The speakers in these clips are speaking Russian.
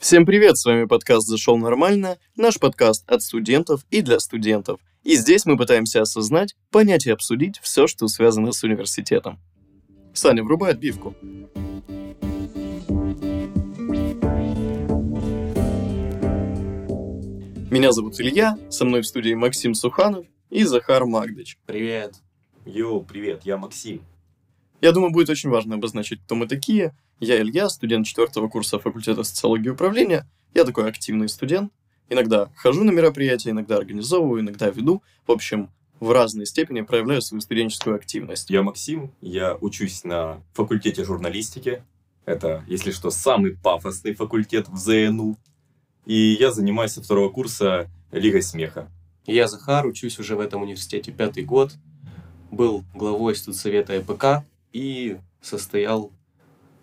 Всем привет, с вами подкаст «Зашел нормально», наш подкаст от студентов и для студентов. И здесь мы пытаемся осознать, понять и обсудить все, что связано с университетом. Саня, врубай отбивку. Меня зовут Илья, со мной в студии Максим Суханов и Захар Магдыч. Привет. Йоу, привет, я Максим. Я думаю, будет очень важно обозначить, кто мы такие. Я Илья, студент четвертого курса факультета социологии и управления. Я такой активный студент. Иногда хожу на мероприятия, иногда организовываю, иногда веду. В общем, в разной степени проявляю свою студенческую активность. Я Максим, я учусь на факультете журналистики. Это, если что, самый пафосный факультет в ЗНУ. И я занимаюсь со второго курса Лигой смеха. Я Захар, учусь уже в этом университете пятый год. Был главой студсовета ЭПК и состоял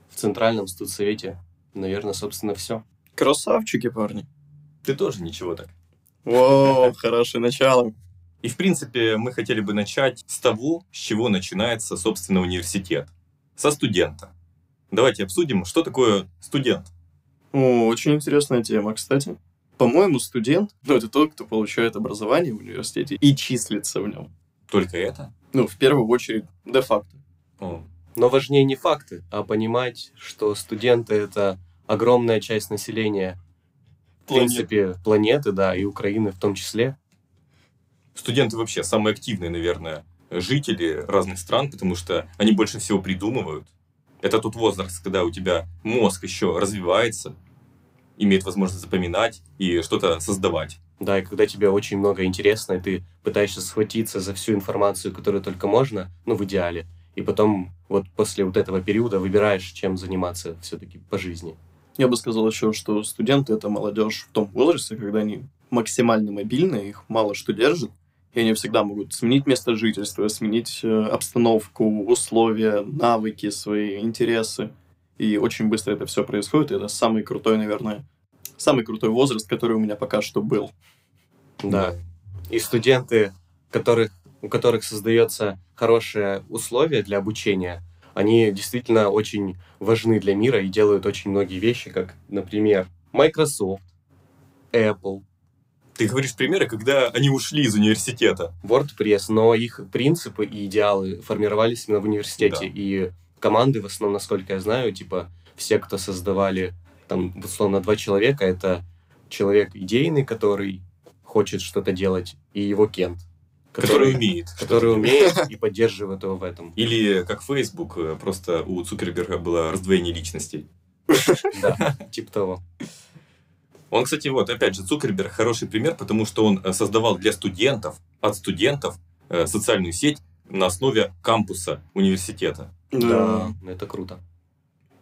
в Центральном студсовете. Наверное, собственно, все. Красавчики, парни. Ты тоже ничего так. О, хорошее начало. И, в принципе, мы хотели бы начать с того, с чего начинается, собственно, университет. Со студента. Давайте обсудим, что такое студент. О, очень интересная тема, кстати. По-моему, студент, ну, это тот, кто получает образование в университете и числится в нем. Только это? Ну, в первую очередь, де-факто. О, Но важнее не факты, а понимать, что студенты — это огромная часть населения, в принципе, планеты, да, и Украины в том числе. Студенты вообще самые активные, наверное, жители разных стран, потому что они больше всего придумывают. Это тот возраст, когда у тебя мозг еще развивается, имеет возможность запоминать и что-то создавать. Да, и когда тебе очень много интересно, и ты пытаешься схватиться за всю информацию, которую только можно, ну, в идеале, и потом вот после вот этого периода выбираешь, чем заниматься все-таки по жизни. Я бы сказал еще, что студенты — это молодежь в том возрасте, когда они максимально мобильны, их мало что держит, и они всегда могут сменить место жительства, сменить э, обстановку, условия, навыки, свои интересы. И очень быстро это все происходит, и это самый крутой, наверное, самый крутой возраст, который у меня пока что был. Да. И студенты, которых, у которых создается хорошее условие для обучения, они действительно очень важны для мира и делают очень многие вещи, как, например, Microsoft, Apple, Ты говоришь примеры, когда они ушли из университета. WordPress, но их принципы и идеалы формировались именно в университете. Да. И команды, в основном, насколько я знаю, типа, все, кто создавали, там, условно, два человека, это человек идейный, который хочет что-то делать, и его Кент. Который умеет. Который умеет и поддерживает его в этом. Или как Facebook, э, просто у Цукерберга было раздвоение личностей. Да, типа того. Он, кстати, вот, опять же, Цукерберг хороший пример, потому что он э, создавал для студентов, от студентов, э, социальную сеть на основе кампуса университета. Да, это круто.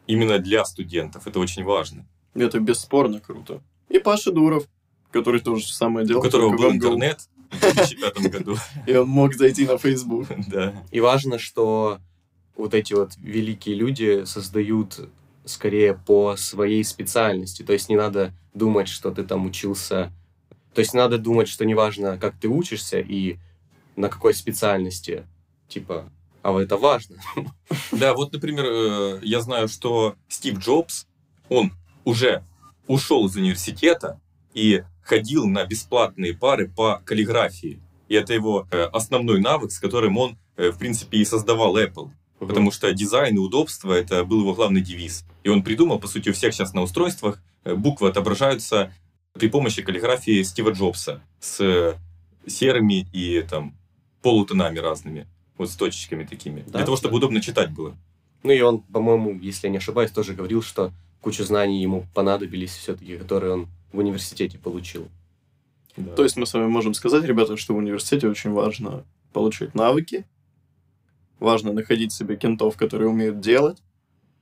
Именно для студентов. Это очень важно. Это бесспорно круто. И Паша Дуров, который тоже самое делал. У которого был интернет в 2005 году. И он мог зайти на Facebook. Да. И важно, что вот эти вот великие люди создают скорее по своей специальности. То есть не надо думать, что ты там учился. То есть не надо думать, что неважно, как ты учишься и на какой специальности. Типа, а вот это важно. Да, вот, например, э, я знаю, что Стив Джобс, он уже ушел из университета и ходил на бесплатные пары по каллиграфии. И это его э, основной навык, с которым он, э, в принципе, и создавал Apple. Потому что дизайн и удобство – это был его главный девиз. И он придумал, по сути, у всех сейчас на устройствах э, буквы отображаются при помощи каллиграфии Стива Джобса с серыми и там полутонами разными, вот с точечками такими. Да, Для того, чтобы да. удобно читать было. Ну и он, по-моему, если я не ошибаюсь, тоже говорил, что кучу знаний ему понадобились все-таки, которые он в университете получил. Да. То есть мы с вами можем сказать, ребята, что в университете очень важно получать навыки, важно находить себе кентов, которые умеют делать,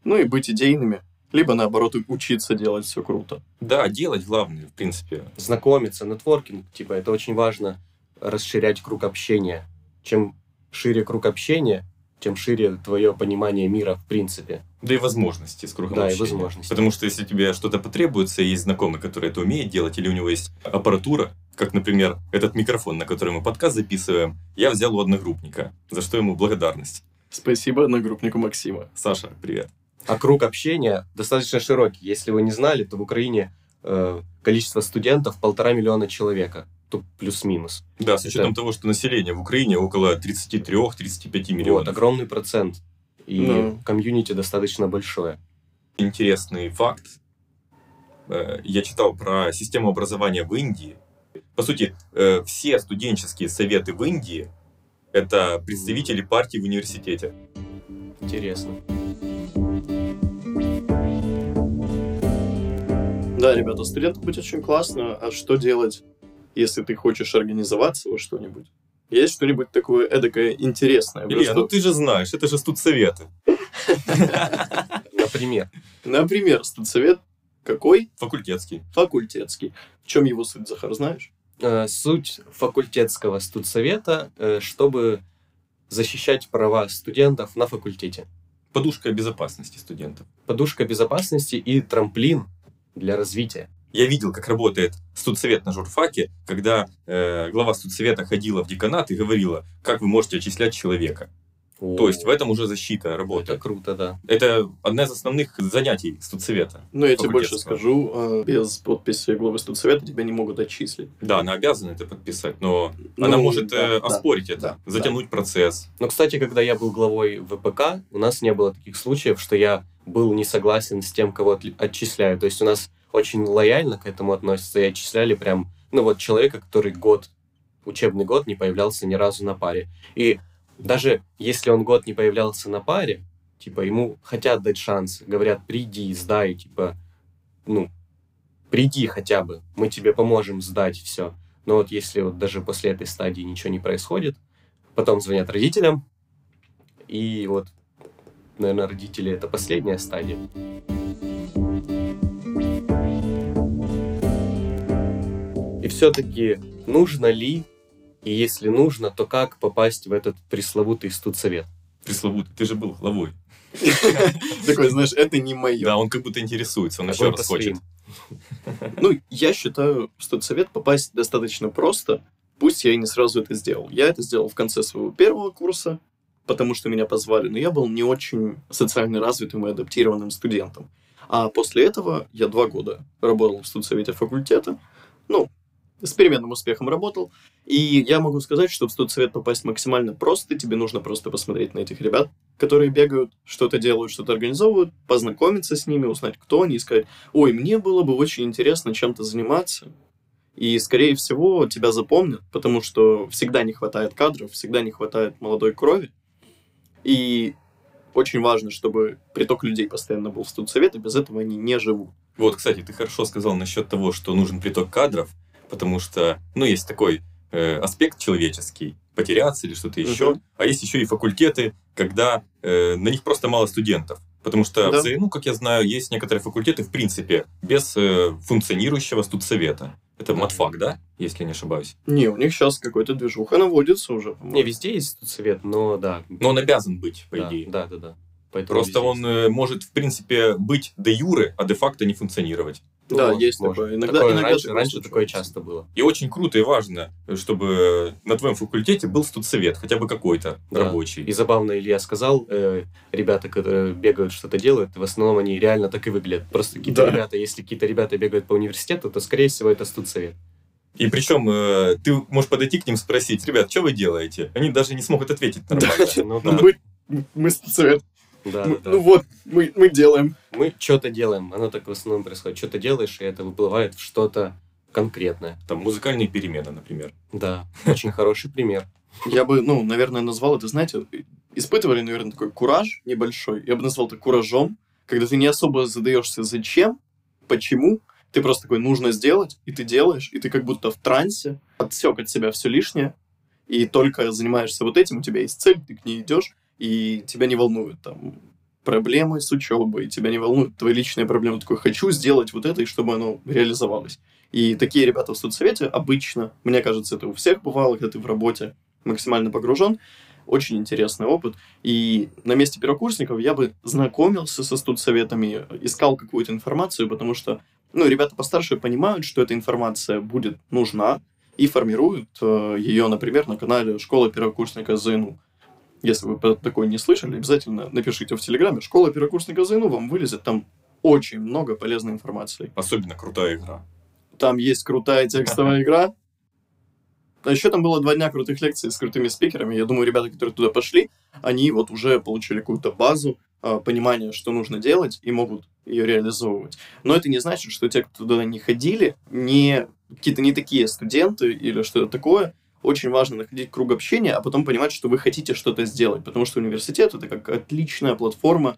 ну и быть идейными, либо наоборот учиться делать все круто. Да, делать главное, в принципе. знакомиться, нетворкинг, типа, это очень важно расширять круг общения. Чем шире круг общения, тем шире твое понимание мира в принципе. Да и возможности с кругом Да, и общения. возможности. Потому что если тебе что-то потребуется, есть знакомый, который это умеет делать, или у него есть аппаратура, как, например, этот микрофон, на который мы подкаст записываем, я взял у одногруппника, за что ему благодарность. Спасибо одногруппнику Максима. Саша, привет. А круг общения достаточно широкий. Если вы не знали, то в Украине э, количество студентов полтора миллиона человека, то плюс-минус. Да, с учетом Это- того, что население в Украине около 33-35 миллионов. Вот, огромный процент. И Да. комьюнити достаточно большое. Интересный факт. Э, Я читал про систему образования в Индии. По сути, э, все студенческие советы в Индии это представители партии в университете. Интересно. Да, ребята, студентам быть очень классно. А что делать, если ты хочешь организоваться во что-нибудь? Есть что-нибудь такое эдакое интересное? Илья, Просто- ну ты же знаешь, это же студсоветы. Например, Например, студсовет какой? Факультетский. Факультетский. В чем его суть, Захар, знаешь? э, суть факультетского студсовета, э, чтобы защищать права студентов на факультете. Подушка безопасности студентов. Подушка безопасности и трамплин для развития. Я видел, как работает студсовет на журфаке, когда э, глава студсовета ходила в деканат и говорила, как вы можете отчислять человека. То есть в этом уже защита Это работает. круто, да. Это одна из основных занятий студсовета. Ну, я тебе больше скажу, э, без подписи главы студсовета тебя не могут отчислить. Да, она обязана это подписать, но Ну, она может да, э, да. оспорить это, да, затянуть процесс. Но, кстати, когда я был главой ВПК, у нас не было таких случаев, что я был не согласен с тем, кого отли- отчисляю. То есть у нас очень лояльно к этому относятся и отчисляли прям, ну вот человека, который год, учебный год не появлялся ни разу на паре. И даже если он год не появлялся на паре, типа ему хотят дать шанс, говорят, приди, сдай, типа, ну, приди хотя бы, мы тебе поможем сдать все. Но вот если вот даже после этой стадии ничего не происходит, потом звонят родителям, и вот, наверное, родители это последняя стадия. Все-таки нужно ли, и если нужно, то как попасть в этот пресловутый студсовет? Пресловутый, ты же был главой. Такой, знаешь, это не мое. Да, он как будто интересуется, он еще раз хочет. Ну, я считаю, в студсовет попасть достаточно просто, пусть я и не сразу это сделал. Я это сделал в конце своего первого курса, потому что меня позвали, но я был не очень социально развитым и адаптированным студентом. А после этого я два года работал в студсовете факультета, ну, с переменным успехом работал, и я могу сказать, что в студсовет попасть максимально просто, тебе нужно просто посмотреть на этих ребят, которые бегают, что-то делают, что-то организовывают, познакомиться с ними, узнать, кто они, и сказать, ой, мне было бы очень интересно чем-то заниматься. И, скорее всего, тебя запомнят, потому что всегда не хватает кадров, всегда не хватает молодой крови. И очень важно, чтобы приток людей постоянно был в студсовет, и без этого они не живут. Вот, кстати, ты хорошо сказал насчет того, что нужен приток кадров, потому что, ну, есть такой э, аспект человеческий, потеряться или что-то еще, Мгм. а есть еще и факультеты, когда э, на них просто мало студентов. Потому что, Да. ЗАИ, ну, как я знаю, есть некоторые факультеты, в принципе, без э, функционирующего студсовета. Это матфак, да, если я не ошибаюсь? Не, у них сейчас какой-то движуха наводится уже. по-моему. Не, везде есть студсовет, но да. Но он обязан быть, по да, идее. Да, да, да. Поэтому Просто он есть. э, может, в принципе, быть де юре, а де-факто не функционировать. Да, Ну, есть может. такое. Иногда, Такое иногда раньше, такое раньше такое часто было. И очень круто и важно, чтобы на твоем факультете был студсовет, хотя бы какой-то Да. рабочий. И забавно Илья сказал, э, ребята, которые бегают, что-то делают, в основном они реально так и выглядят. Просто какие-то Да. ребята, если какие-то ребята бегают по университету, то, скорее всего, это студсовет. И причем э, ты можешь подойти к ним спросить, ребят, что вы делаете? Они даже не смогут ответить нормально. Ну Ну, да, мы, мы студсовет. Да, да, да. ну вот, мы, мы делаем. Мы что-то делаем, оно так в основном происходит. Что-то делаешь, и это выплывает в что-то конкретное. Там музыкальные перемены, например. Да, очень хороший пример. Я бы, ну, наверное, назвал это, знаете, испытывали, наверное, такой кураж небольшой. Я бы назвал это куражом, когда ты не особо задаешься зачем, почему, ты просто такой, нужно сделать, и ты делаешь, и ты как будто в трансе, отсек от себя все лишнее, и только занимаешься вот этим, у тебя есть цель, ты к ней идешь, и тебя не волнуют там проблемы с учебой, тебя не волнуют твои личные проблемы. Ты такой, хочу сделать вот это, и чтобы оно реализовалось. И такие ребята в студсовете обычно, мне кажется, это у всех бывало, когда ты в работе максимально погружен, очень интересный опыт. И на месте первокурсников я бы знакомился со студсоветами, искал какую-то информацию, потому что, ну, ребята постарше понимают, что эта информация будет нужна, и формируют э, ее, например, на канале «Школа первокурсника ЗНУ». Если вы про такое не слышали, обязательно напишите в Телеграме «Школа первокурсника ЗНУ», вам вылезет там очень много полезной информации. Особенно крутая игра. Там есть крутая текстовая игра. А еще там было два дня крутых лекций с крутыми спикерами. Я думаю, ребята, которые туда пошли, они вот уже получили какую-то базу, а, понимания, что нужно делать, и могут ее реализовывать. Но это не значит, что те, кто туда не ходили, не какие-то не такие студенты или что-то такое. Очень важно находить круг общения, а потом понимать, что вы хотите что-то сделать, потому что университет это как отличная платформа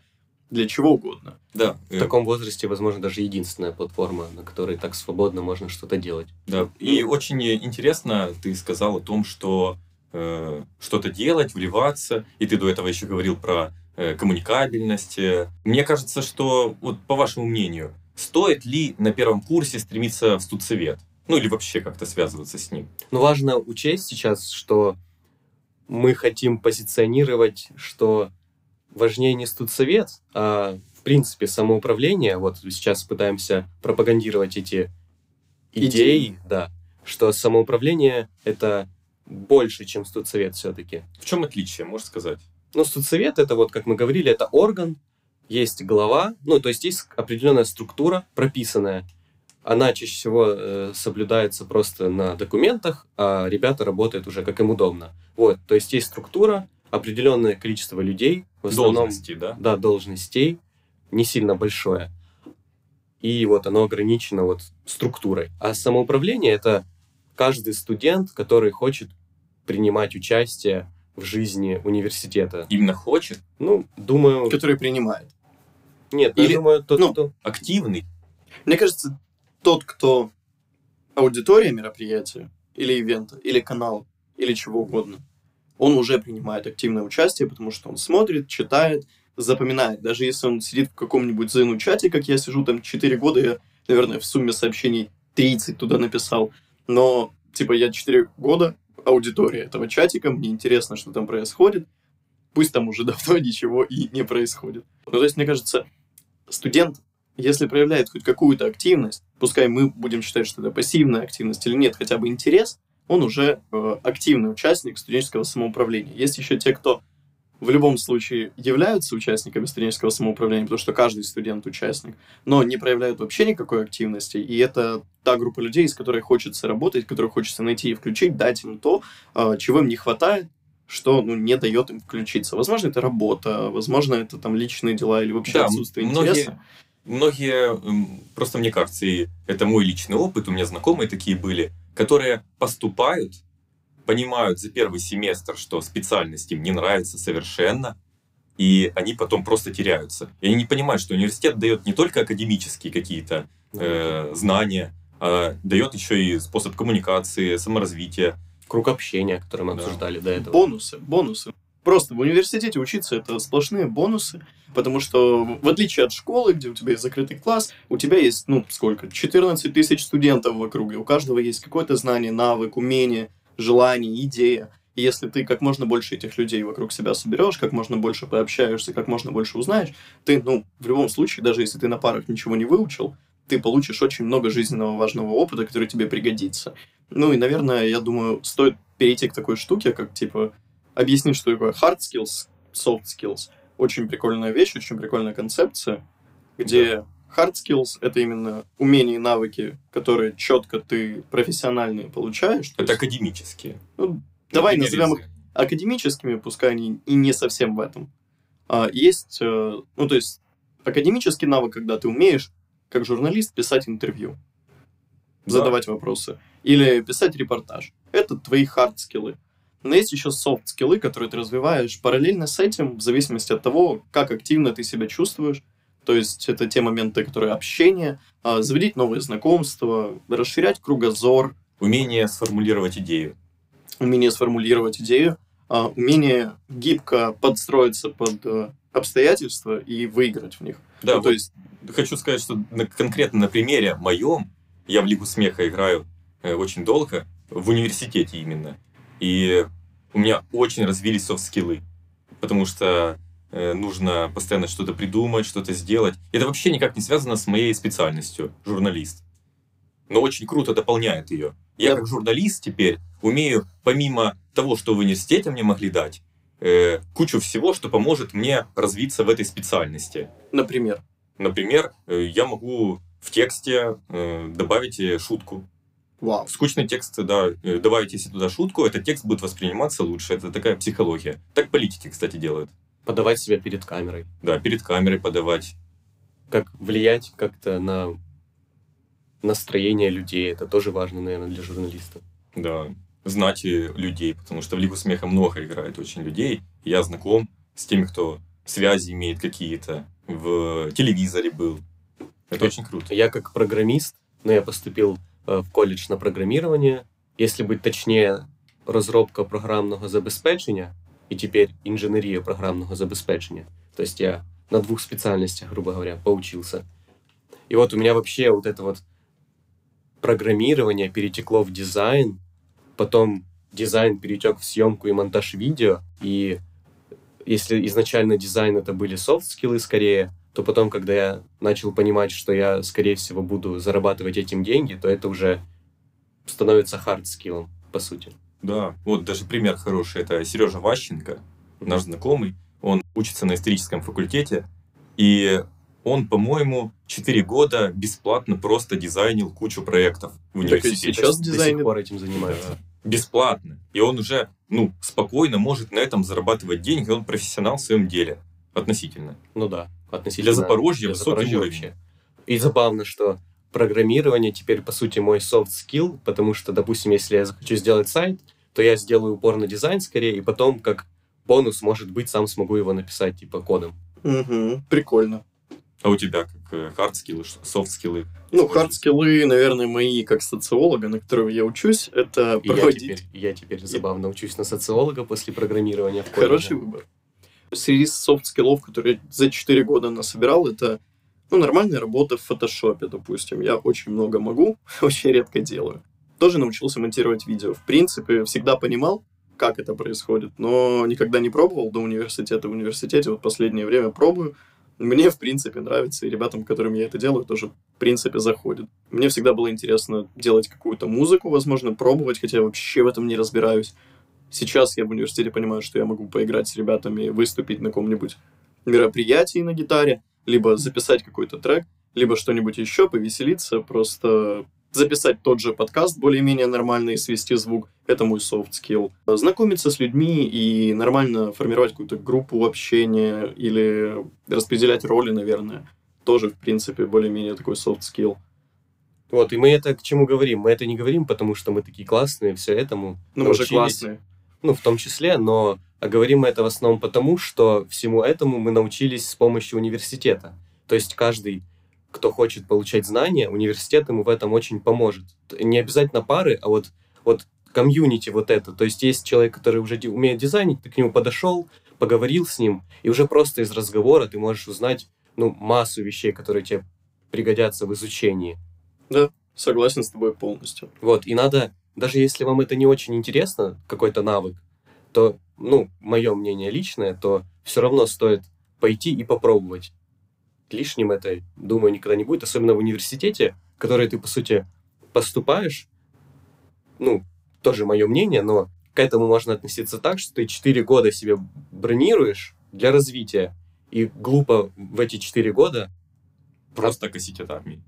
для чего угодно. Да. В таком возрасте, возможно, даже единственная платформа, на которой так свободно можно что-то делать. Да. И очень интересно, ты сказал о том, что э, что-то делать, вливаться, и ты до этого еще говорил про э, коммуникабельность. Мне кажется, что, вот по вашему мнению, стоит ли на первом курсе стремиться в студсовет? Ну или вообще как-то связываться с ним? Ну, важно учесть сейчас, что мы хотим позиционировать, что важнее не студсовет, а в принципе самоуправление. Вот сейчас пытаемся пропагандировать эти идеи, идеи. да, что самоуправление это больше, чем студсовет все-таки. В чем отличие, можешь сказать? Ну, студсовет это вот, как мы говорили, это орган, есть глава, ну, то есть есть определенная структура прописанная. Она чаще всего э, соблюдается просто на документах, а ребята работают уже как им удобно. Вот, то есть есть структура, определенное количество людей, в основном, должностей, да? Да, должностей, не сильно большое. И вот оно ограничено вот структурой. А самоуправление это каждый студент, который хочет принимать участие в жизни университета. Именно хочет? Ну, думаю... Который принимает. Нет, Или, я думаю, тот, ну, кто... Активный. Мне кажется, тот, кто аудитория мероприятия, или ивента, или канал, или чего угодно, он уже принимает активное участие, потому что он смотрит, читает, запоминает. Даже если он сидит в каком-нибудь зену чате, как я сижу там 4 года, я, наверное, в сумме сообщений 30 туда написал. Но, типа, я 4 года аудитория этого чатика, мне интересно, что там происходит. Пусть там уже давно ничего и не происходит. Ну, то есть, мне кажется, студент, если проявляет хоть какую-то активность, пускай мы будем считать, что это пассивная активность или нет, хотя бы интерес, он уже э, активный участник студенческого самоуправления. Есть еще те, кто в любом случае являются участниками студенческого самоуправления, потому что каждый студент участник, но не проявляют вообще никакой активности. И это та группа людей, с которой хочется работать, которую хочется найти и включить, дать им то, э, чего им не хватает, что ну, не дает им включиться. Возможно, это работа, возможно, это там личные дела или вообще да, отсутствие многие, интереса. Многие, просто мне кажется, и это мой личный опыт, у меня знакомые такие были, которые поступают, понимают за первый семестр, что специальность им не нравится совершенно, и они потом просто теряются. И они не понимают, что университет дает не только академические какие-то э, знания, а дает еще и способ коммуникации, саморазвития. Круг общения, который мы да. обсуждали до этого. Бонусы, бонусы. Просто в университете учиться это сплошные бонусы, потому что в отличие от школы, где у тебя есть закрытый класс, у тебя есть, ну, сколько, 14 тысяч студентов в округе, у каждого есть какое-то знание, навык, умение, желание, идея. И если ты как можно больше этих людей вокруг себя соберешь, как можно больше пообщаешься, как можно больше узнаешь, ты, ну, в любом случае, даже если ты на парах ничего не выучил, ты получишь очень много жизненного важного опыта, который тебе пригодится. Ну и, наверное, я думаю, стоит перейти к такой штуке, как, типа, объяснить, что такое hard skills, soft skills. Очень прикольная вещь, очень прикольная концепция, где да. hard skills — это именно умения и навыки, которые четко ты профессиональные получаешь. Это есть, академические. Ну, давай назовем их академическими, пускай они и не совсем в этом. А, есть, э, ну, то есть, академический навык, когда ты умеешь, как журналист, писать интервью, да. задавать вопросы или писать репортаж. Это твои hard скиллы. Но есть еще софт-скиллы, которые ты развиваешь параллельно с этим, в зависимости от того, как активно ты себя чувствуешь. То есть это те моменты, которые общение, а, заводить новые знакомства, расширять кругозор. Умение сформулировать идею. Умение сформулировать идею, а, умение гибко подстроиться под э, обстоятельства и выиграть в них. Да, ну, то есть хочу сказать, что на, конкретно на примере моем, я в Лигу смеха играю э, очень долго, в университете именно. И у меня очень развились софт-скиллы, потому что э, нужно постоянно что-то придумать, что-то сделать. Это вообще никак не связано с моей специальностью, журналист. Но очень круто дополняет ее. Я как журналист теперь умею, помимо того, что в университете мне могли дать, э, кучу всего, что поможет мне развиться в этой специальности. Например? Например, э, я могу в тексте э, добавить э, шутку. Вау. В скучный текст, да, э, добавить если туда шутку, этот текст будет восприниматься лучше. Это такая психология. Так политики, кстати, делают. Подавать себя перед камерой. Да, перед камерой подавать. Как влиять как-то на настроение людей. Это тоже важно, наверное, для журналиста. Да, знать людей, потому что в Лигу смеха много играет очень людей. Я знаком с теми, кто связи имеет какие-то, в телевизоре был. Это очень круто. Я как программист, но я поступил в коледж на программирование. Если быть точнее, розробка програмного забезпечення і тепер інженерія програмного забезпечення. То есть я на двух специальностях, грубо говоря, поучился. И вот у меня вообще вот это вот программирование перетекло в дизайн, потом дизайн перетек в съемку и монтаж видео, и если изначально дизайн это были софт-скиллы скорее, то потом, когда я начал понимать, что я, скорее всего, буду зарабатывать этим деньги, то это уже становится хард-скиллом, по сути. Да, вот даже пример хороший. Это Сережа Ващенко, наш знакомый. Он учится на историческом факультете, и он, по-моему, 4 года бесплатно просто дизайнил кучу проектов в Так и университете. сейчас До сих дизайнер. пор этим занимаюсь. Да. Бесплатно. И он уже, ну, спокойно может на этом зарабатывать деньги. Он профессионал в своем деле. Относительно. Ну да, относительно. Для Запорожья для высокий Запорожья уровень. вообще. И забавно, что программирование теперь, по сути, мой soft skill, потому что, допустим, если я захочу сделать сайт, то я сделаю упор на дизайн скорее, и потом, как бонус, может быть, сам смогу его написать, типа, кодом. Мгм, Прикольно. А у тебя как хард-скиллы, софт-скиллы? Ну, хардскиллы, наверное, мои, как социолога, на которого я учусь, это И я проводить... теперь, я теперь забавно учусь на социолога после программирования в колледже. Хороший выбор. Среди софт-скиллов, которые за 4 года насобирал, это ну, нормальная работа в фотошопе, допустим. Я очень много могу, очень редко делаю. Тоже научился монтировать видео. В принципе, всегда понимал, как это происходит, но никогда не пробовал до университета. В университете вот последнее время пробую. Мне, в принципе, нравится, и ребятам, которым я это делаю, тоже, в принципе, заходит. Мне всегда было интересно делать какую-то музыку, возможно, пробовать, хотя я вообще в этом не разбираюсь. Сейчас я в университете понимаю, что я могу поиграть с ребятами, выступить на каком-нибудь мероприятии на гитаре, либо записать какой-то трек, либо что-нибудь еще, повеселиться, просто записать тот же подкаст более-менее нормально и свести звук. Это мой soft skill. Знакомиться с людьми и нормально формировать какую-то группу общения или распределять роли, наверное, тоже, в принципе, более-менее такой soft skill. Вот, и мы это к чему говорим? Мы это не говорим, потому что мы такие классные, все этому Ну, мы же классные. Ну, в том числе, но а говорим мы это в основном потому, что всему этому мы научились с помощью университета. То есть каждый, кто хочет получать знания, университет ему в этом очень поможет. Не обязательно пары, а вот, вот комьюнити вот это. То есть есть человек, который уже умеет дизайнить, ты к нему подошел, поговорил с ним, и уже просто из разговора ты можешь узнать ну, массу вещей, которые тебе пригодятся в изучении. Согласен с тобой полностью. Вот, и надо, даже если вам это не очень интересно, какой-то навык, то, ну, мое мнение личное, то все равно стоит пойти и попробовать. Лишним это, думаю, никогда не будет, особенно в университете, в который ты, по сути, поступаешь, ну, тоже мое мнение, но к этому можно относиться так, что ты 4 года себе бронируешь для развития, и глупо в эти 4 года Просто косить от армии.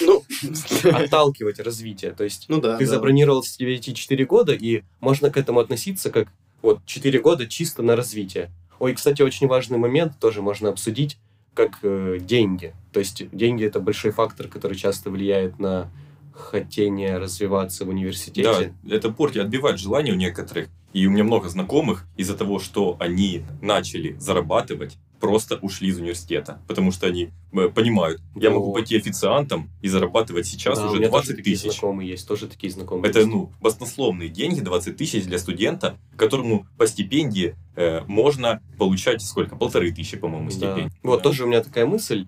Ну, отталкивать развитие. То есть ну да. ты да. забронировал себе эти 4 года, и можно к этому относиться как вот 4 года чисто на развитие. Ой, кстати, очень важный момент тоже можно обсудить, как э, деньги. То есть деньги это большой фактор, который часто влияет на хотение развиваться в университете. Да, это портит, отбивает желание у некоторых. И у меня много знакомых из-за того, что они начали зарабатывать, просто ушли из университета. Потому что они э, понимают, я могу Вот. пойти официантом и зарабатывать сейчас Да, у уже меня тоже 20 такие тысяч. знакомые есть, тоже такие знакомые. Это, есть. ну, баснословные деньги, 20 тысяч для студента, которому по стипендии э, можно получать сколько? Полторы тысячи, по-моему, Да. стипендий. Вот Да. тоже у меня такая мысль.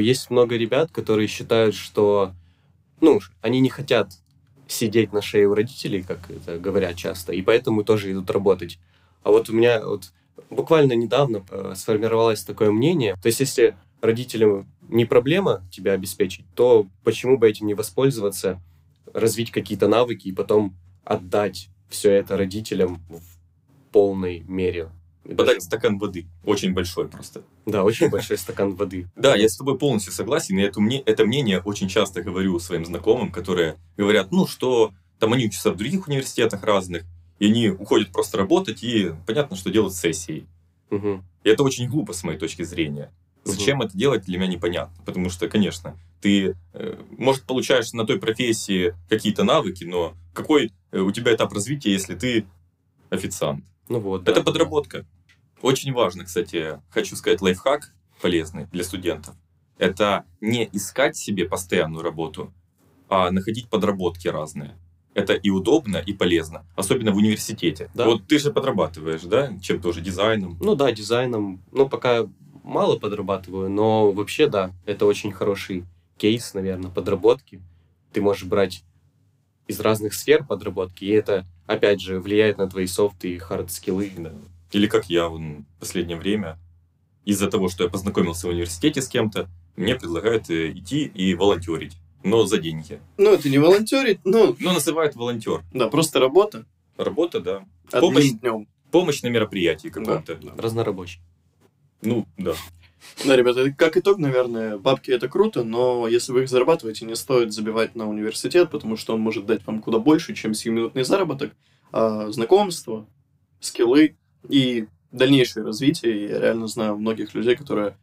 Есть много ребят, которые считают, что ну, они не хотят сидеть на шее у родителей, как это говорят часто, и поэтому тоже идут работать. А вот у меня вот буквально недавно э, сформировалось такое мнение. То есть, если родителям не проблема тебя обеспечить, то почему бы этим не воспользоваться, развить какие-то навыки и потом отдать все это родителям в полной мере. Подать стакан воды. Очень большой просто. Да, очень большой стакан воды. Да, я с тобой полностью согласен, и это, мне, это мнение очень часто говорю своим знакомым, которые говорят, ну, что там они учатся в других университетах разных, и они уходят просто работать, и понятно, что делают сессии. Мгм. И это очень глупо с моей точки зрения. Зачем это делать, для меня непонятно. Потому что, конечно, ты, э, может, получаешь на той профессии какие-то навыки, но какой э, у тебя этап развития, если ты официант? Ну вот, да. Это подработка. Очень важно, кстати, хочу сказать лайфхак полезный для студентов. Это не искать себе постоянную работу, а находить подработки разные. Это и удобно, и полезно. Особенно в университете. Да. Вот ты же подрабатываешь, да? Чем-то уже дизайном. Ну да, дизайном. Ну, пока мало подрабатываю, но вообще, да, это очень хороший кейс, наверное, подработки. Ты можешь брать из разных сфер подработки, и это, опять же, влияет на твои софты и хард-скиллы. Да. Или как я вон, в последнее время, из-за того, что я познакомился в университете с кем-то, мне предлагают э, идти и волонтерить, но за деньги. Ну, это не волонтерить, ну, Ну, называют волонтер. да, просто работа. Работа, да. Одним Помощь. днем. Помощь на мероприятии каком-то. Да. Разнорабочий. Ну, да. Да, ребята, как итог, наверное, бабки это круто, но если вы их зарабатываете, не стоит забивать на университет, потому что он может дать вам куда больше, чем сиюминутный заработок, а знакомства, скиллы и дальнейшее развитие. Я реально знаю многих людей, которые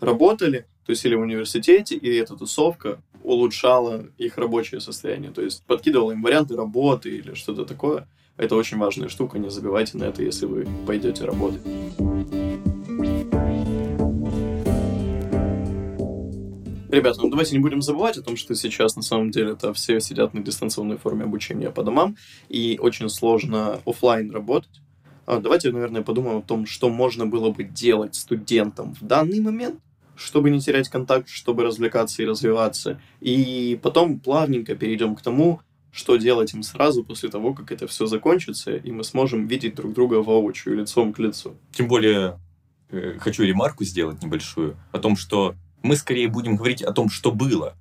работали, тусили в университете, и эта тусовка улучшала их рабочее состояние, то есть подкидывала им варианты работы или что-то такое. Это очень важная штука, не забивайте на это, если вы пойдете работать. Ребята, ну давайте не будем забывать о том, что сейчас на самом деле это все сидят на дистанционной форме обучения по домам, и очень сложно оффлайн работать. А давайте, наверное, подумаем о том, что можно было бы делать студентам в данный момент, чтобы не терять контакт, чтобы развлекаться и развиваться. И потом плавненько перейдем к тому, что делать им сразу после того, как это все закончится, и мы сможем видеть друг друга воочию, лицом к лицу. Тем более, э, хочу ремарку сделать небольшую о том, что мы скорее будем говорить о том, что было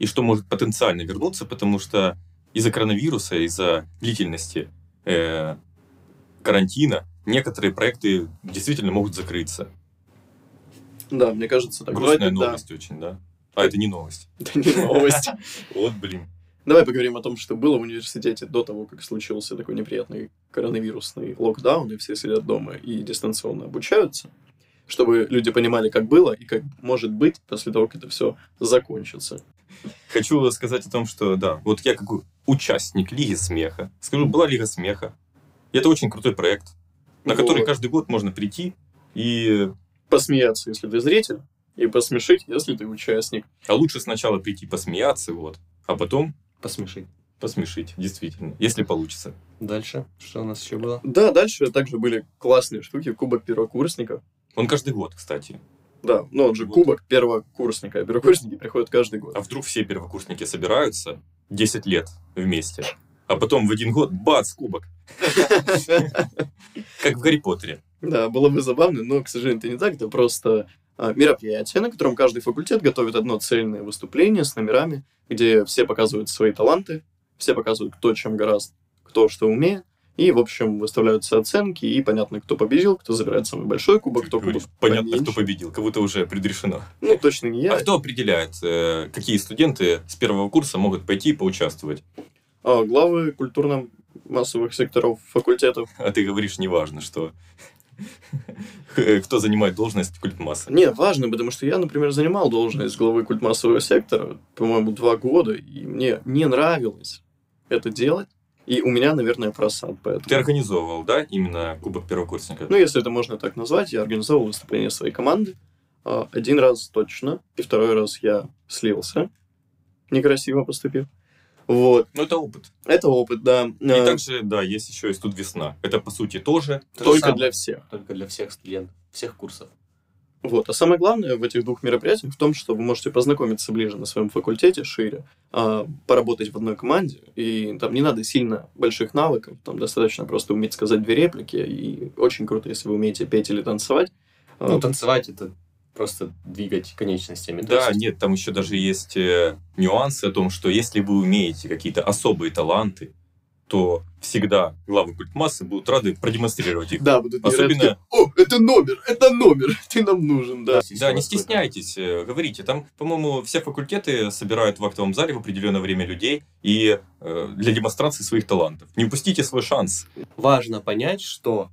и что может потенциально вернуться, потому что из-за коронавируса, из-за длительности э, карантина некоторые проекты действительно могут закрыться. Да, мне кажется, так. Грустная Давайте, да. новость очень, да? А, это не новость. Это не новость. Вот, блин. Давай поговорим о том, что было в университете до того, как случился такой неприятный коронавирусный локдаун, и все сидят дома и дистанционно обучаются, чтобы люди понимали, как было и как может быть после того, как это все закончится. Хочу сказать о том, что, да, вот я как участник Лиги Смеха, скажу, была Лига Смеха, и это очень крутой проект, на который Вот. каждый год можно прийти и Посмеяться, если ты зритель, и посмешить, если ты участник. А лучше сначала прийти посмеяться, вот, а потом Посмешить. посмешить, действительно, если получится. Дальше. Что у нас еще было? Да, дальше также были классные штуки, кубок первокурсника. Он каждый год, кстати. Да, ну он же Вот. кубок первокурсника, а первокурсники приходят каждый год. А вдруг все первокурсники собираются 10 лет вместе, а потом в один год бац, кубок. Как в Гарри Поттере. Да, было бы забавно, но, к сожалению, это не так. Это просто а, мероприятие, на котором каждый факультет готовит одно цельное выступление с номерами, где все показывают свои таланты, все показывают, кто чем гораст, кто что умеет. И, в общем, выставляются оценки, и понятно, кто победил, кто забирает самый большой кубок, кто кубок Понятно, кто поменьше. победил, как будто уже предрешено. Ну, точно не я. А кто определяет, э, какие студенты с первого курса могут пойти и поучаствовать? А, главы культурно-массовых секторов факультетов. А ты говоришь, неважно, что кто занимает должность культмасса. Не, важно, потому что я, например, занимал должность главы культмассового сектора, по-моему, два года, и мне не нравилось это делать. И у меня, наверное, просад поэтому. Ты организовывал, да, именно Кубок первокурсника? Ну, если это можно так назвать, я организовал выступление своей команды. А, Один раз точно, и второй раз я слился, некрасиво поступив. Вот. Ну, это опыт. Это опыт, да. И А, также, да, есть еще и студ весна. Это, по сути, тоже. То Только самое. для всех. Только для всех студентов, всех курсов. Вот. А самое главное в этих двух мероприятиях в том, что вы можете познакомиться ближе на своем факультете, шире, а, поработать в одной команде, и там не надо сильно больших навыков, там достаточно просто уметь сказать две реплики, и очень круто, если вы умеете петь или танцевать. А, Ну, танцевать это просто двигать конечностями. Да, есть- нет, там еще даже есть э, нюансы о том, что если вы умеете какие-то особые таланты, то всегда главы культмассы будут рады продемонстрировать их. Да, будут Особенно- О, это номер, это номер, ты нам нужен, да. Да, у не стесняйтесь, э, говорите. Там, по-моему, все факультеты собирают в актовом зале в определенное время людей и э, для демонстрации своих талантов. Не упустите свой шанс. Важно понять, что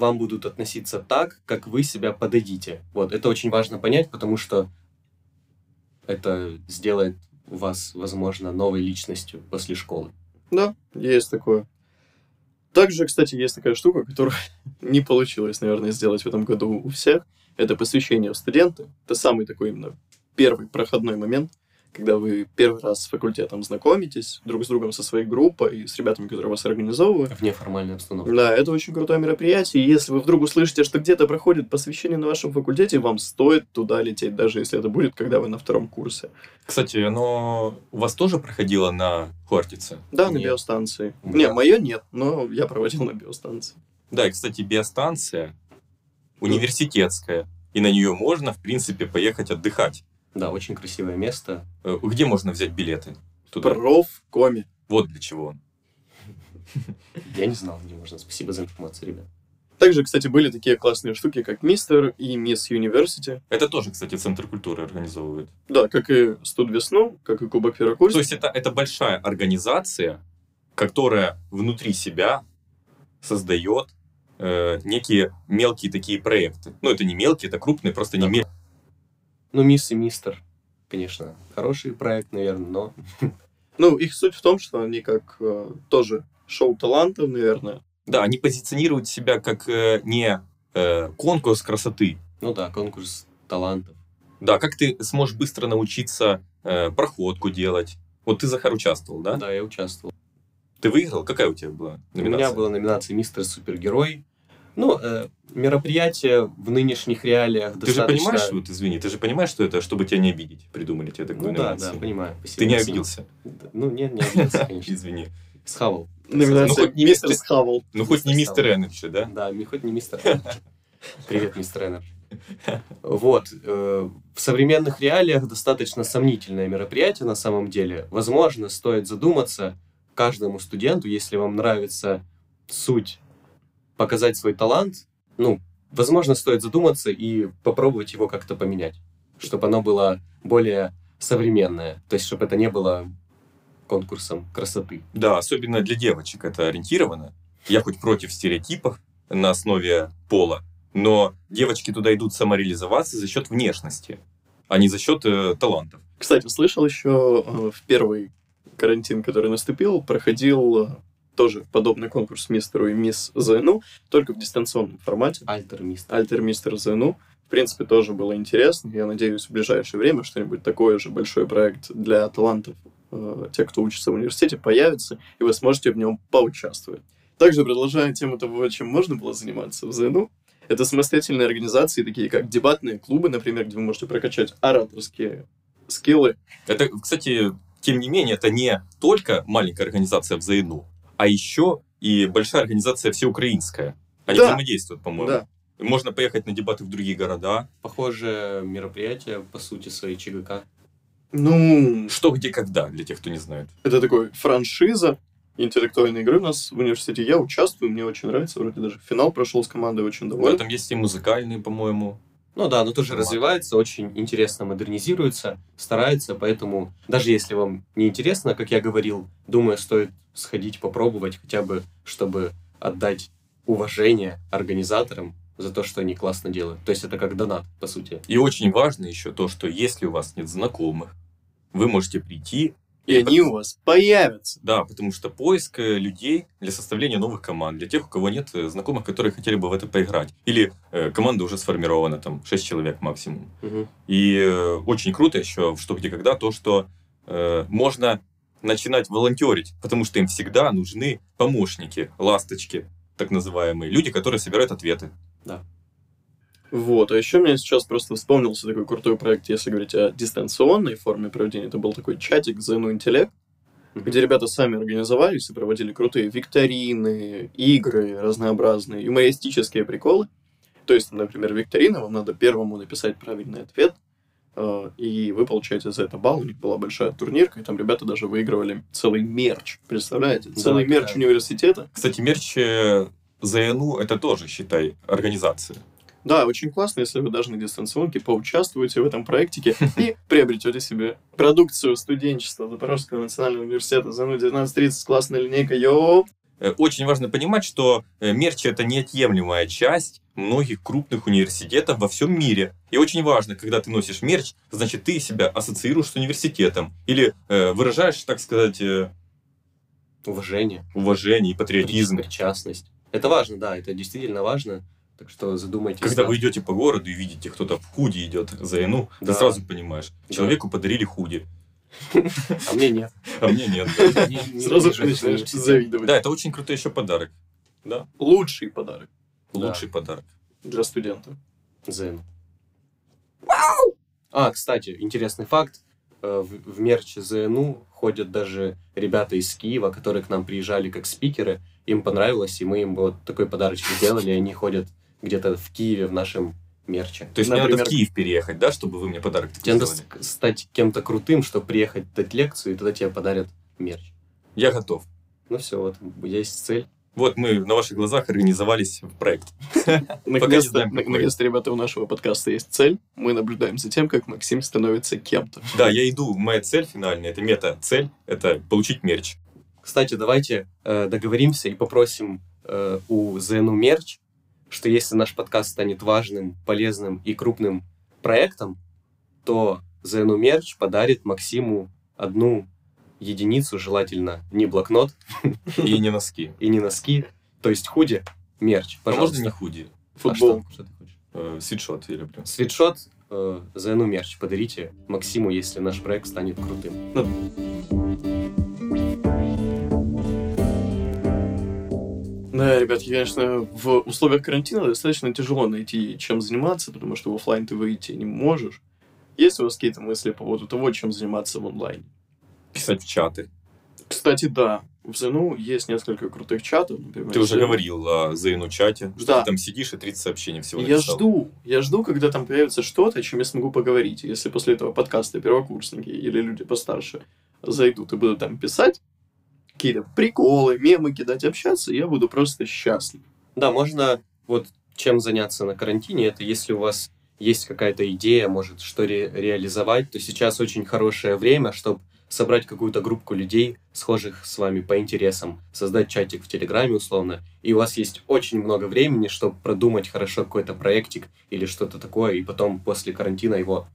вам будут относиться так, как вы себя подадите. Вот, это очень важно понять, потому что это сделает вас, возможно, новой личностью после школы. Да, есть такое. Также, кстати, есть такая штука, которую не получилось, наверное, сделать в этом году у всех. Это посвящение в студенты. Это самый такой именно первый проходной момент, когда вы первый раз с факультетом знакомитесь друг с другом со своей группой и с ребятами, которые вас организовывают. В неформальной обстановке. Да, это очень крутое мероприятие. И если вы вдруг услышите, что где-то проходит посвящение на вашем факультете, вам стоит туда лететь, даже если это будет, когда вы на втором курсе. Кстати, оно у вас тоже проходило на Хортице? Да, на Нет. биостанции. У Не, мое нет, но я проводил на биостанции. Да, и, кстати, биостанция университетская. И на нее можно, в принципе, поехать отдыхать. Да, очень красивое место. Э, Где можно взять билеты? Туда. Профкоме. Вот для чего он. Я не знал, где можно. Спасибо за информацию, ребят. Также, кстати, были такие классные штуки, как Мистер и Мисс Юниверсити. Это тоже, кстати, Центр культуры организовывает. Да, как и Студ Весну, как и Кубок Первокурсника. То есть это, это большая организация, которая внутри себя создает э, некие мелкие такие проекты. Ну, это не мелкие, это крупные, просто не Да. мелкие. Ну, мисс и мистер, конечно, хороший проект, наверное, но Ну, их суть в том, что они как э, тоже шоу талантов, наверное. Да, они позиционируют себя как э, не э, конкурс красоты. ну да, конкурс талантов. Да, как ты сможешь быстро научиться э, проходку делать. Вот ты, Захар, участвовал, да? Да, я участвовал. Ты выиграл? Какая у тебя была У номинация? меня была номинация «Мистер Супергерой». Ну, э, мероприятие в нынешних реалиях Ты же достаточно... понимаешь, вот извини, ты же понимаешь, что это, чтобы тебя не обидеть, придумали тебе такую Ну да, номинацию? да, понимаю. Спасибо, Ты не обиделся? Ну, нет, не обиделся, конечно. Извини. Схавал. Номинация Ну, не Мистер Схавал. Ну, хоть не Мистер Energy, да? Да, хоть не мистер Energy. Привет, мистер Energy. Вот. э, В современных реалиях достаточно сомнительное мероприятие на самом деле. Возможно, стоит задуматься каждому студенту, если вам нравится суть показать свой талант, ну, возможно, стоит задуматься и попробовать его как-то поменять, чтобы оно было более современное, то есть, чтобы это не было конкурсом красоты. Да, особенно для девочек это ориентировано. Я хоть против стереотипов на основе пола, но девочки туда идут самореализоваться за счет внешности, а не за счет э, талантов. Кстати, слышал еще э, в первый карантин, который наступил, проходил э, тоже подобный конкурс мистеру и мисс ЗНУ, только в дистанционном формате. Альтер мистер. Альтер мистер ЗНУ. В принципе, тоже было интересно. Я надеюсь, в ближайшее время что-нибудь такое же большой проект для талантов, э, тех, кто учится в университете, появится, и вы сможете в нем поучаствовать. Также продолжая тему того, чем можно было заниматься в ЗНУ, это самостоятельные организации, такие как дебатные клубы, например, где вы можете прокачать ораторские скиллы. Это, кстати, тем не менее, это не только маленькая организация в ЗНУ, а еще и большая организация всеукраинская. Они Да. взаимодействуют, по-моему. Да. Можно поехать на дебаты в другие города. Похожее мероприятие, по сути, своей ЧГК. Ну, Что, где, когда, для тех, кто не знает. это такой франшиза интеллектуальной игры у нас в университете. Я участвую, мне очень нравится. Вроде даже финал прошел с командой, очень Да, доволен. там есть и музыкальные, по-моему. Ну да, оно тоже развивается, очень интересно модернизируется, старается, поэтому даже если вам не интересно, как я говорил, думаю, стоит сходить попробовать хотя бы, чтобы отдать уважение организаторам за то, что они классно делают. То есть это как донат, по сути. И очень важно еще то, что если у вас нет знакомых, вы можете прийти. И они у вас появятся. Да, потому что поиск э, людей для составления новых команд, для тех, у кого нет э, знакомых, которые хотели бы в это поиграть. Или э, команда уже сформирована, там, 6 человек максимум. И э, очень круто еще в «Что, где, когда» то, что э, можно начинать волонтерить, потому что им всегда нужны помощники, ласточки, так называемые, люди, которые собирают ответы. Вот, а еще мне сейчас просто вспомнился такой крутой проект, если говорить о дистанционной форме проведения. Это был такой чатик ZNU Интеллект, Мгм. где ребята сами организовались и проводили крутые викторины, игры разнообразные, юмористические приколы. То есть, например, викторина, вам надо первому написать правильный ответ, э, и вы получаете за это балл. У них была большая турнирка, и там ребята даже выигрывали целый мерч. Представляете? Да, Целый мерч да. университета. Кстати, мерч э, ЗНУ это тоже, считай, организация. Да, очень классно, если вы даже на дистанционке поучаствуете в этом проектике и приобретете себе продукцию студенчества Запорожского национального университета ЗНУ 1930, классная линейка, йоу! Э, Очень важно понимать, что э, мерч это неотъемлемая часть многих крупных университетов во всем мире. И очень важно, когда ты носишь мерч, значит, ты себя ассоциируешь с университетом. Или э, выражаешь, так сказать, э, Уважение, уважение и патриотизм. причастность. Это важно, да, это действительно важно. Так что задумайтесь. Когда да. вы идете по городу и видите, кто-то в худи идет за ину, Да. ты сразу понимаешь, Да. человеку подарили худи, А мне нет. а мне нет. да. Не- не Сразу вижу начинаешь завидовать. Да, это очень крутой еще подарок. Да, Лучший подарок Да. лучший подарок. для студента. Зен. А, кстати, интересный факт. Э, В, в мерч ЗНУ ходят даже ребята из Киева, которые к нам приезжали как спикеры. Им понравилось, и мы им вот такой подарочек сделали, и они ходят где-то в Киеве в нашем мерче. То есть мне Например, надо в Киев переехать, да, чтобы вы мне подарок такой Тебе надо сделали? стать кем-то крутым, чтобы приехать дать лекцию, и тогда тебе подарят мерч. Я готов. Ну все, вот есть цель. Вот мы на ваших глазах организовались в проект. Наконец-то, ребята, у нашего подкаста есть цель. Мы наблюдаем за тем, как Максим становится кем-то. Да, я иду. Моя цель финальная, это мета-цель, это получить мерч. Кстати, давайте э, договоримся и попросим э, у ЗНУ мерч, что если наш подкаст станет важным, полезным и крупным проектом, то ЗНУ мерч подарит Максиму одну единицу, желательно не блокнот И не носки. и не носки, то есть худи, мерч, А можно пожалуйста. не худи? А Футбол. что? Что ты хочешь? Э, Свитшот я люблю. Свитшот э, ЗНУ мерч подарите Максиму, если наш проект станет крутым. Да, ребят, конечно, в условиях карантина достаточно тяжело найти, чем заниматься, потому что в офлайн ты выйти не можешь. Есть у вас какие-то мысли по поводу того, чем заниматься в онлайне? Писать в чаты. Кстати, да, в ЗНУ есть несколько крутых чатов, например. Ты уже если- говорил о Зейну чате, что Да. ты там сидишь и 30 сообщений всего Я написал. жду, я жду, когда там появится что-то, о чем я смогу поговорить. Если после этого подкаста первокурсники или люди постарше зайдут и будут там писать какие-то приколы, мемы кидать, общаться, я буду просто счастлив. Да, можно вот чем заняться на карантине, это если у вас есть какая-то идея, может, что ре- реализовать, то сейчас очень хорошее время, чтобы собрать какую-то группу людей, схожих с вами по интересам, создать чатик в Телеграме условно, и у вас есть очень много времени, чтобы продумать хорошо какой-то проектик или что-то такое, и потом после карантина его...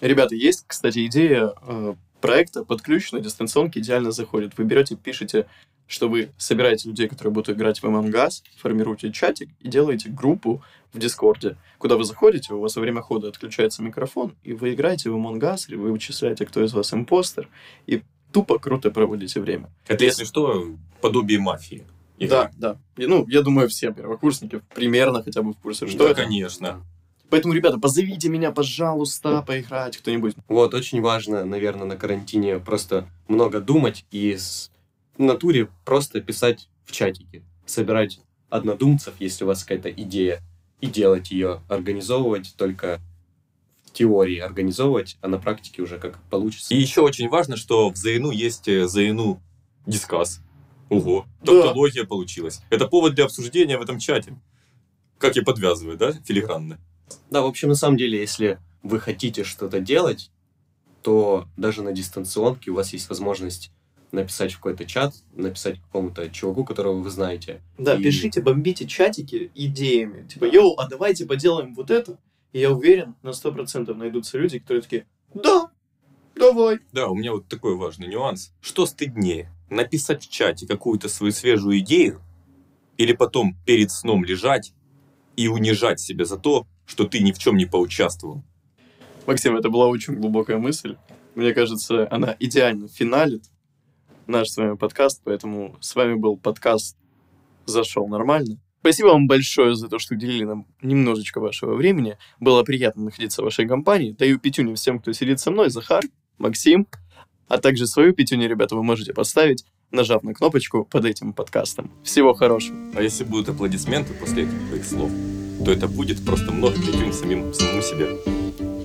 Ребята, есть, кстати, идея э, проекта под ключ на дистанционке идеально заходит. Вы берете, пишете, что вы собираете людей, которые будут играть в Us, формируете чатик и делаете группу в Дискорде, куда вы заходите, у вас во время хода отключается микрофон, и вы играете в Among Us, или вы вычисляете, кто из вас импостер, и тупо круто проводите время. Это, если что, подобие мафии. Да, да. И, ну, я думаю, все первокурсники примерно хотя бы в курсе, что Да, это. конечно. Поэтому, ребята, позовите меня, пожалуйста, поиграть кто-нибудь. Вот, очень важно, наверное, на карантине просто много думать и с- в натуре просто писать в чатике, собирать однодумцев, если у вас какая-то идея, и делать ее, организовывать только в теории организовывать, а на практике уже как получится. И еще очень важно, что в ЗНУ есть э, ЗНУ дискас. Ого, Да. тавтология получилась. Это повод для обсуждения в этом чате. Как я подвязываю, да, филигранно? Да, в общем, на самом деле, если вы хотите что-то делать, то даже на дистанционке у вас есть возможность написать в какой-то чат, написать какому-то чуваку, которого вы знаете. Да, И- пишите, бомбите чатики идеями. Типа, йоу, а давайте поделаем вот это. И я уверен, на 100% найдутся люди, которые такие, да, давай. Да, у меня вот такой важный нюанс. Что стыднее? Написать в чате какую-то свою свежую идею или потом перед сном лежать и унижать себя за то, что ты ни в чем не поучаствовал? Максим, это была очень глубокая мысль. Мне кажется, она идеально финалит наш с вами подкаст, поэтому с вами был подкаст «Зашел нормально». Спасибо вам большое за то, что уделили нам немножечко вашего времени. Было приятно находиться в вашей компании. Даю пятюню всем, кто сидит со мной. Захар, Максим. А также свою пятюню, ребята, вы можете поставить, нажав на кнопочку под этим подкастом. Всего хорошего. А если будут аплодисменты после этих твоих слов, то это будет просто много пятюнь самим, самому себе.